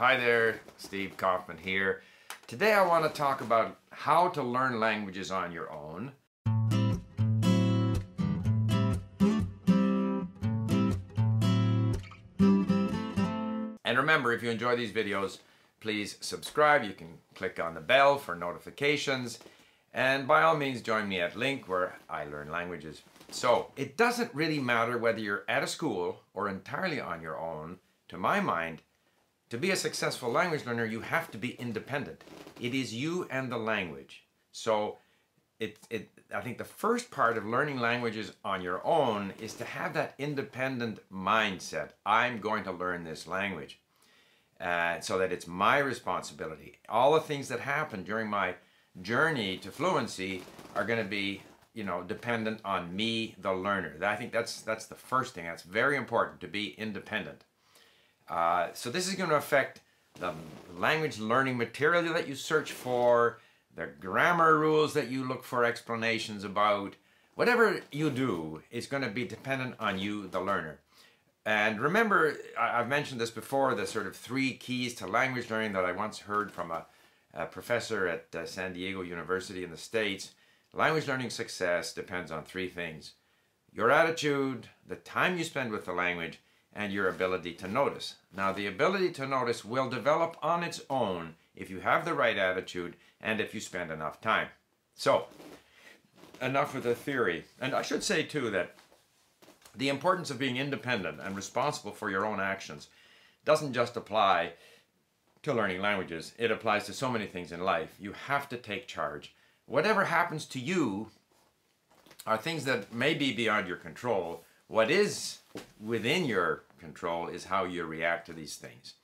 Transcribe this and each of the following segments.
Hi there, Steve Kaufmann here. Today I want to talk about how to learn languages on your own. And remember, if you enjoy these videos, please subscribe. You can click on the bell for notifications. And by all means, join me at LingQ where I learn languages. So, it doesn't really matter whether you're at a school or entirely on your own. To my mind, to be a successful language learner, you have to be independent. It is you and the language. So, it, it, I think the first part of learning languages on your own is to have that independent mindset. I'm going to learn this language. Uh, so that it's my responsibility. All the things that happen during my journey to fluency are going to be you know dependent on me the learner i think that's that's the first thing that's very important to be independent uh, so this is going to affect the language learning material that you search for the grammar rules that you look for explanations about. Whatever you do is going to be dependent on you the learner. And remember i've mentioned this before the sort of three keys to language learning that i once heard from a a professor at uh, San Diego University in the States, language learning success depends on three things. Your attitude, the time you spend with the language, and your ability to notice. Now, the ability to notice will develop on its own if you have the right attitude and if you spend enough time. So, enough with the theory. And I should say, too, that the importance of being independent and responsible for your own actions doesn't just apply to learning languages. It applies to so many things in life. You have to take charge. Whatever happens to you are things that may be beyond your control. What is within your control is how you react to these things.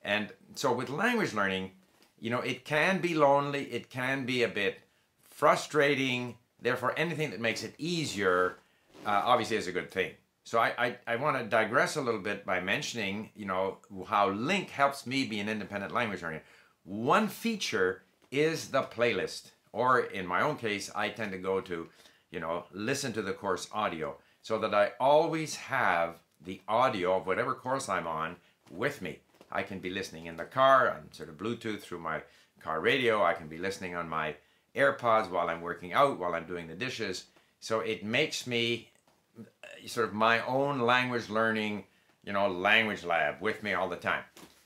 And so with language learning, you know, it can be lonely, it can be a bit frustrating. Therefore, anything that makes it easier uh, obviously is a good thing. So I, I, I want to digress a little bit by mentioning, you know, how LingQ helps me be an independent language learner. One feature is the playlist, or in my own case, I tend to go to, you know, listen to the course audio, so that I always have the audio of whatever course I'm on with me. I can be listening in the car on sort of Bluetooth through my car radio. I can be listening on my AirPods while I'm working out, while I'm doing the dishes. So it makes me uh, sort of my own language learning, you know, language lab with me all the time.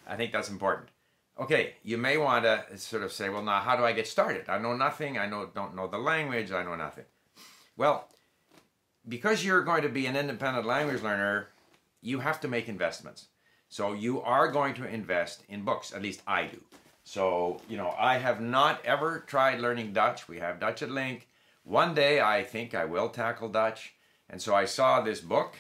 I think that's important. Okay, you may want to sort of say, well, now how do I get started? I know nothing. I know don't know the language. I know nothing. Well, because you're going to be an independent language learner, you have to make investments. So you are going to invest in books. At least I do. So, you know, I have not ever tried learning Dutch. We have Dutch at LingQ. One day I think I will tackle Dutch. And so I saw this book,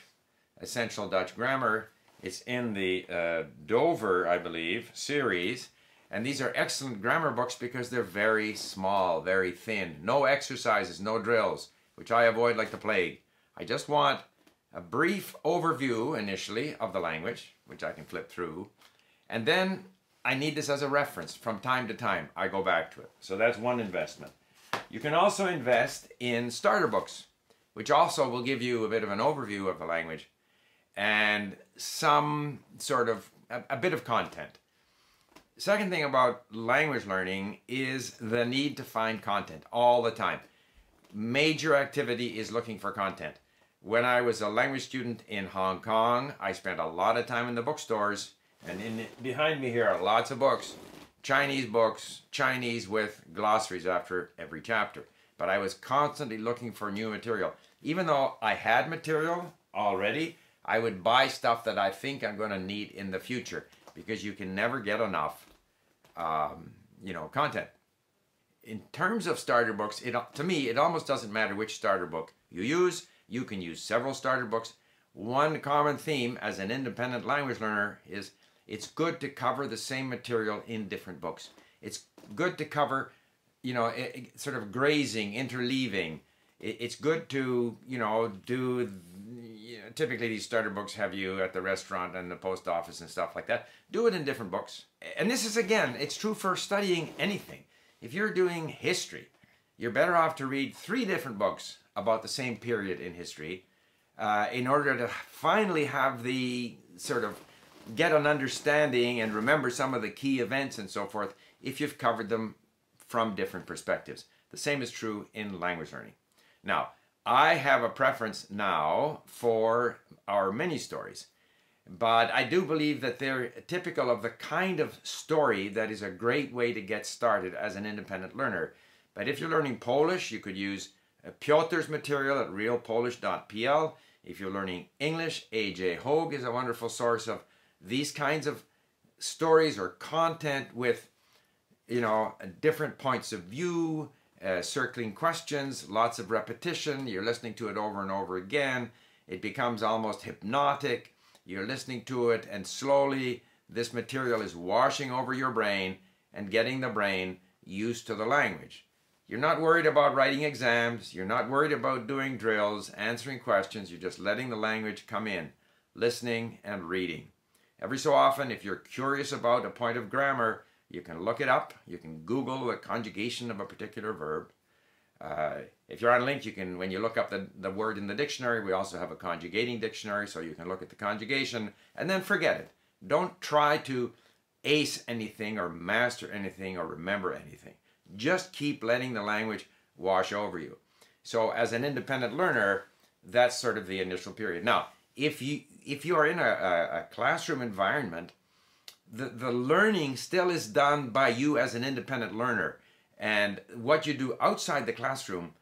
Essential Dutch Grammar. It's in the uh, Dover, I believe, series. And these are excellent grammar books because they're very small, very thin. No exercises, no drills, which I avoid like the plague. I just want a brief overview initially of the language, which I can flip through. And then I need this as a reference from time to time. I go back to it. So that's one investment. You can also invest in starter books which also will give you a bit of an overview of the language and some sort of a, a bit of content. Second thing about language learning is the need to find content all the time. Major activity is looking for content. When I was a language student in Hong Kong, I spent a lot of time in the bookstores, and in behind me here are lots of books. Chinese books, Chinese with glossaries after every chapter. But I was constantly looking for new material even though I had material already, I would buy stuff that I think I'm going to need in the future because you can never get enough, um, you know, content. In terms of starter books, it to me it almost doesn't matter which starter book you use. You can use several starter books. One common theme as an independent language learner is it's good to cover the same material in different books. It's good to cover, you know, sort of grazing, interleaving, it's good to you know do you know, typically these starter books have you at the restaurant and the post office and stuff like that do it in different books and this is again it's true for studying anything if you're doing history you're better off to read three different books about the same period in history uh, in order to finally have the sort of get an understanding and remember some of the key events and so forth if you've covered them from different perspectives. The same is true in language learning. Now, I have a preference now for our mini stories, but I do believe that they're typical of the kind of story that is a great way to get started as an independent learner. But if you're learning Polish, you could use Piotr's material at realpolish.pl. If you're learning English, AJ Hoge is a wonderful source of these kinds of stories or content with, you know, different points of view, uh, circling questions, lots of repetition. You're listening to it over and over again. It becomes almost hypnotic. You're listening to it, and slowly this material is washing over your brain and getting the brain used to the language. You're not worried about writing exams. You're not worried about doing drills, answering questions. You're just letting the language come in, listening and reading. Every so often, if you're curious about a point of grammar, you can look it up. You can Google the conjugation of a particular verb. Uh, if you're on LingQ, you can, when you look up the, the word in the dictionary, we also have a conjugating dictionary, so you can look at the conjugation and then forget it. Don't try to ace anything or master anything or remember anything. Just keep letting the language wash over you. So as an independent learner, that's sort of the initial period. Now, if you if you are in a, a, classroom environment, the, the learning still is done by you as an independent learner. And what you do outside the classroom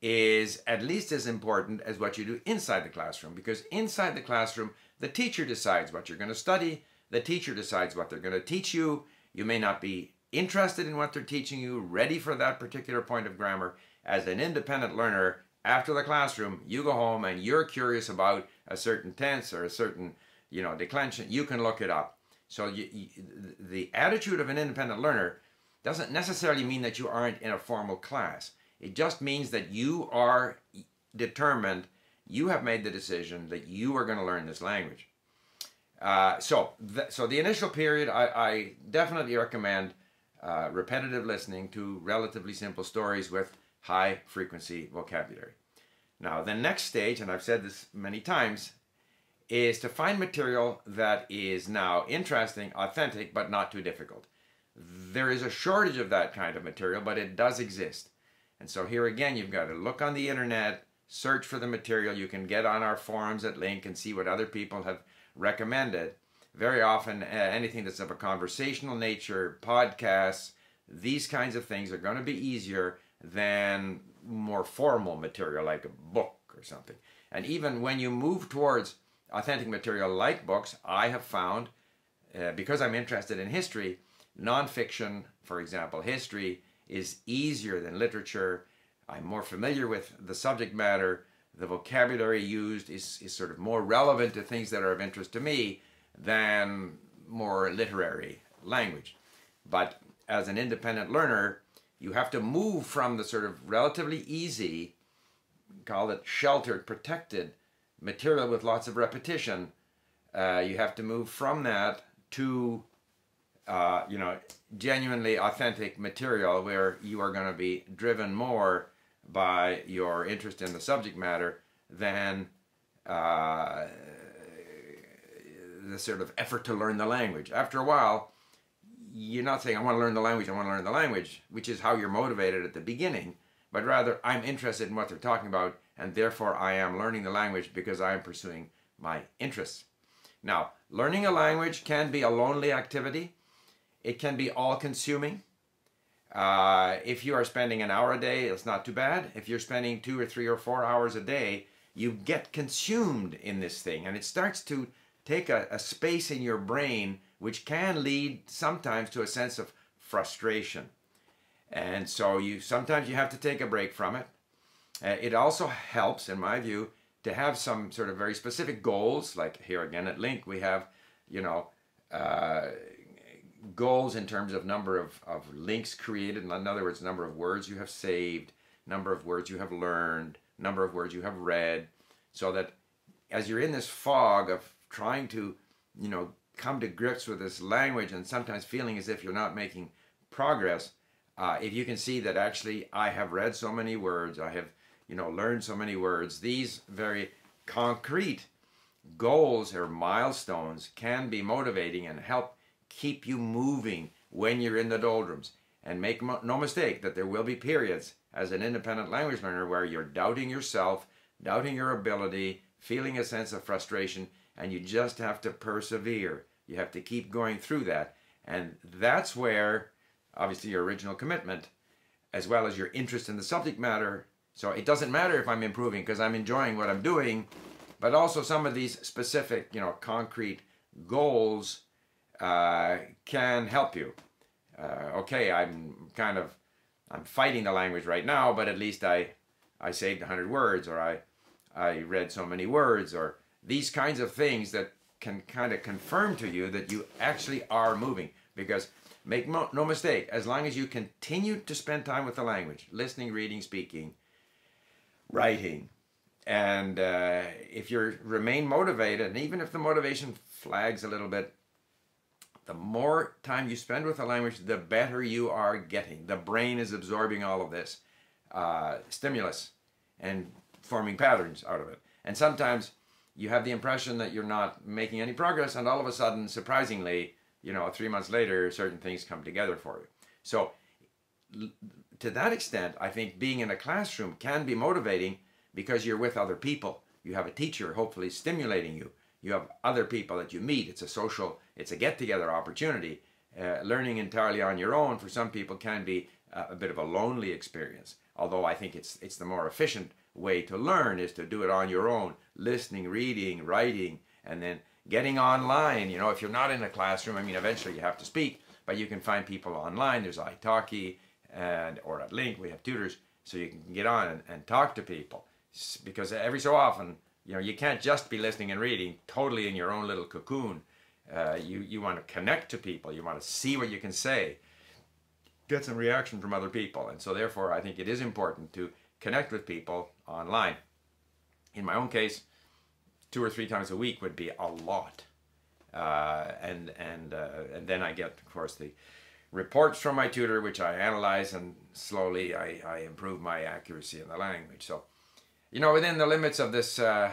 is at least as important as what you do inside the classroom. Because inside the classroom, the teacher decides what you're going to study, the teacher decides what they're going to teach you. You may not be interested in what they're teaching you, ready for that particular point of grammar. As an independent learner, after the classroom, you go home and you're curious about a certain tense or a certain, you know, declension. You can look it up. So you, you, the attitude of an independent learner doesn't necessarily mean that you aren't in a formal class. It just means that you are determined, you have made the decision that you are going to learn this language. Uh, so, th so the initial period, I, I definitely recommend uh, repetitive listening to relatively simple stories with high frequency vocabulary. Now, the next stage, and I've said this many times, is to find material that is now interesting, authentic, but not too difficult. There is a shortage of that kind of material, but it does exist. And so here again, you've got to look on the internet, search for the material. You can get on our forums at LingQ and see what other people have recommended. Very often, uh, anything that's of a conversational nature, podcasts, these kinds of things are going to be easier than more formal material like a book or something. And even when you move towards authentic material like books, I have found, uh, because I'm interested in history, nonfiction, for example, history, is easier than literature. I'm more familiar with the subject matter. The vocabulary used is, is sort of more relevant to things that are of interest to me than more literary language. But as an independent learner, you have to move from the sort of relatively easy, call it sheltered, protected material with lots of repetition. Uh, you have to move from that to, uh, you know, genuinely authentic material where you are going to be driven more by your interest in the subject matter than uh, the sort of effort to learn the language. After a while, you're not saying, I want to learn the language, I want to learn the language, which is how you're motivated at the beginning, but rather, I'm interested in what they're talking about, and therefore I am learning the language because I am pursuing my interests. Now, learning a language can be a lonely activity. It can be all-consuming. Uh, if you are spending an hour a day, it's not too bad. If you're spending two or three or four hours a day, you get consumed in this thing, and it starts to take a, a space in your brain which can lead sometimes to a sense of frustration. And so you sometimes you have to take a break from it. Uh, it also helps, in my view, to have some sort of very specific goals. Like here again at LingQ, we have, you know, uh, goals in terms of number of, of LingQs created. In other words, number of words you have saved, number of words you have learned, number of words you have read. So that as you're in this fog of trying to, you know, come to grips with this language and sometimes feeling as if you're not making progress, uh, if you can see that actually I have read so many words, I have, you know, learned so many words, these very concrete goals or milestones can be motivating and help keep you moving when you're in the doldrums. And make no mistake that there will be periods as an independent language learner where you're doubting yourself, doubting your ability, feeling a sense of frustration, and you just have to persevere. You have to keep going through that. And that's where, obviously, your original commitment, as well as your interest in the subject matter. So it doesn't matter if I'm improving because I'm enjoying what I'm doing, but also some of these specific, you know, concrete goals uh, can help you. Uh, okay, I'm kind of I'm fighting the language right now, but at least I I saved 100 words or I I read so many words or these kinds of things that can kind of confirm to you that you actually are moving because make no mistake as long as you continue to spend time with the language listening reading speaking writing and uh, if you remain motivated and even if the motivation flags a little bit the more time you spend with the language, the better you are getting. The brain is absorbing all of this uh, stimulus and forming patterns out of it. And sometimes you have the impression that you're not making any progress, and all of a sudden, surprisingly, you know, three months later, certain things come together for you. So, to that extent, I think being in a classroom can be motivating because you're with other people. You have a teacher, hopefully, stimulating you you have other people that you meet. It's a social, it's a get-together opportunity. Uh, learning entirely on your own for some people can be uh, a bit of a lonely experience. Although I think it's it's the more efficient way to learn is to do it on your own, listening, reading, writing, and then getting online. You know, if you're not in a classroom, I mean, eventually you have to speak, but you can find people online. There's italki and or at LingQ we have tutors, so you can get on and, and talk to people because every so often you know, you can't just be listening and reading totally in your own little cocoon. Uh, you, you want to connect to people. You want to see what you can say. Get some reaction from other people. And so therefore, I think it is important to connect with people online. In my own case, two or three times a week would be a lot. Uh, and and uh, and then I get, of course, the reports from my tutor, which I analyze, and slowly I, I improve my accuracy in the language. So you know, within the limits of this uh,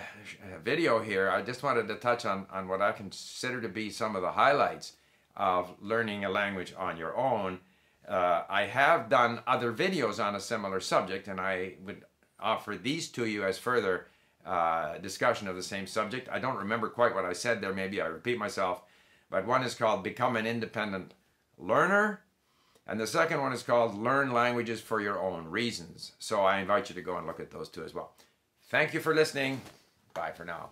video here, I just wanted to touch on, on what I consider to be some of the highlights of learning a language on your own. Uh, I have done other videos on a similar subject, and I would offer these to you as further uh, discussion of the same subject. I don't remember quite what I said there, maybe I repeat myself, but one is called Become an Independent Learner, and the second one is called Learn Languages for Your Own Reasons. So I invite you to go and look at those two as well. Thank you for listening. Bye for now.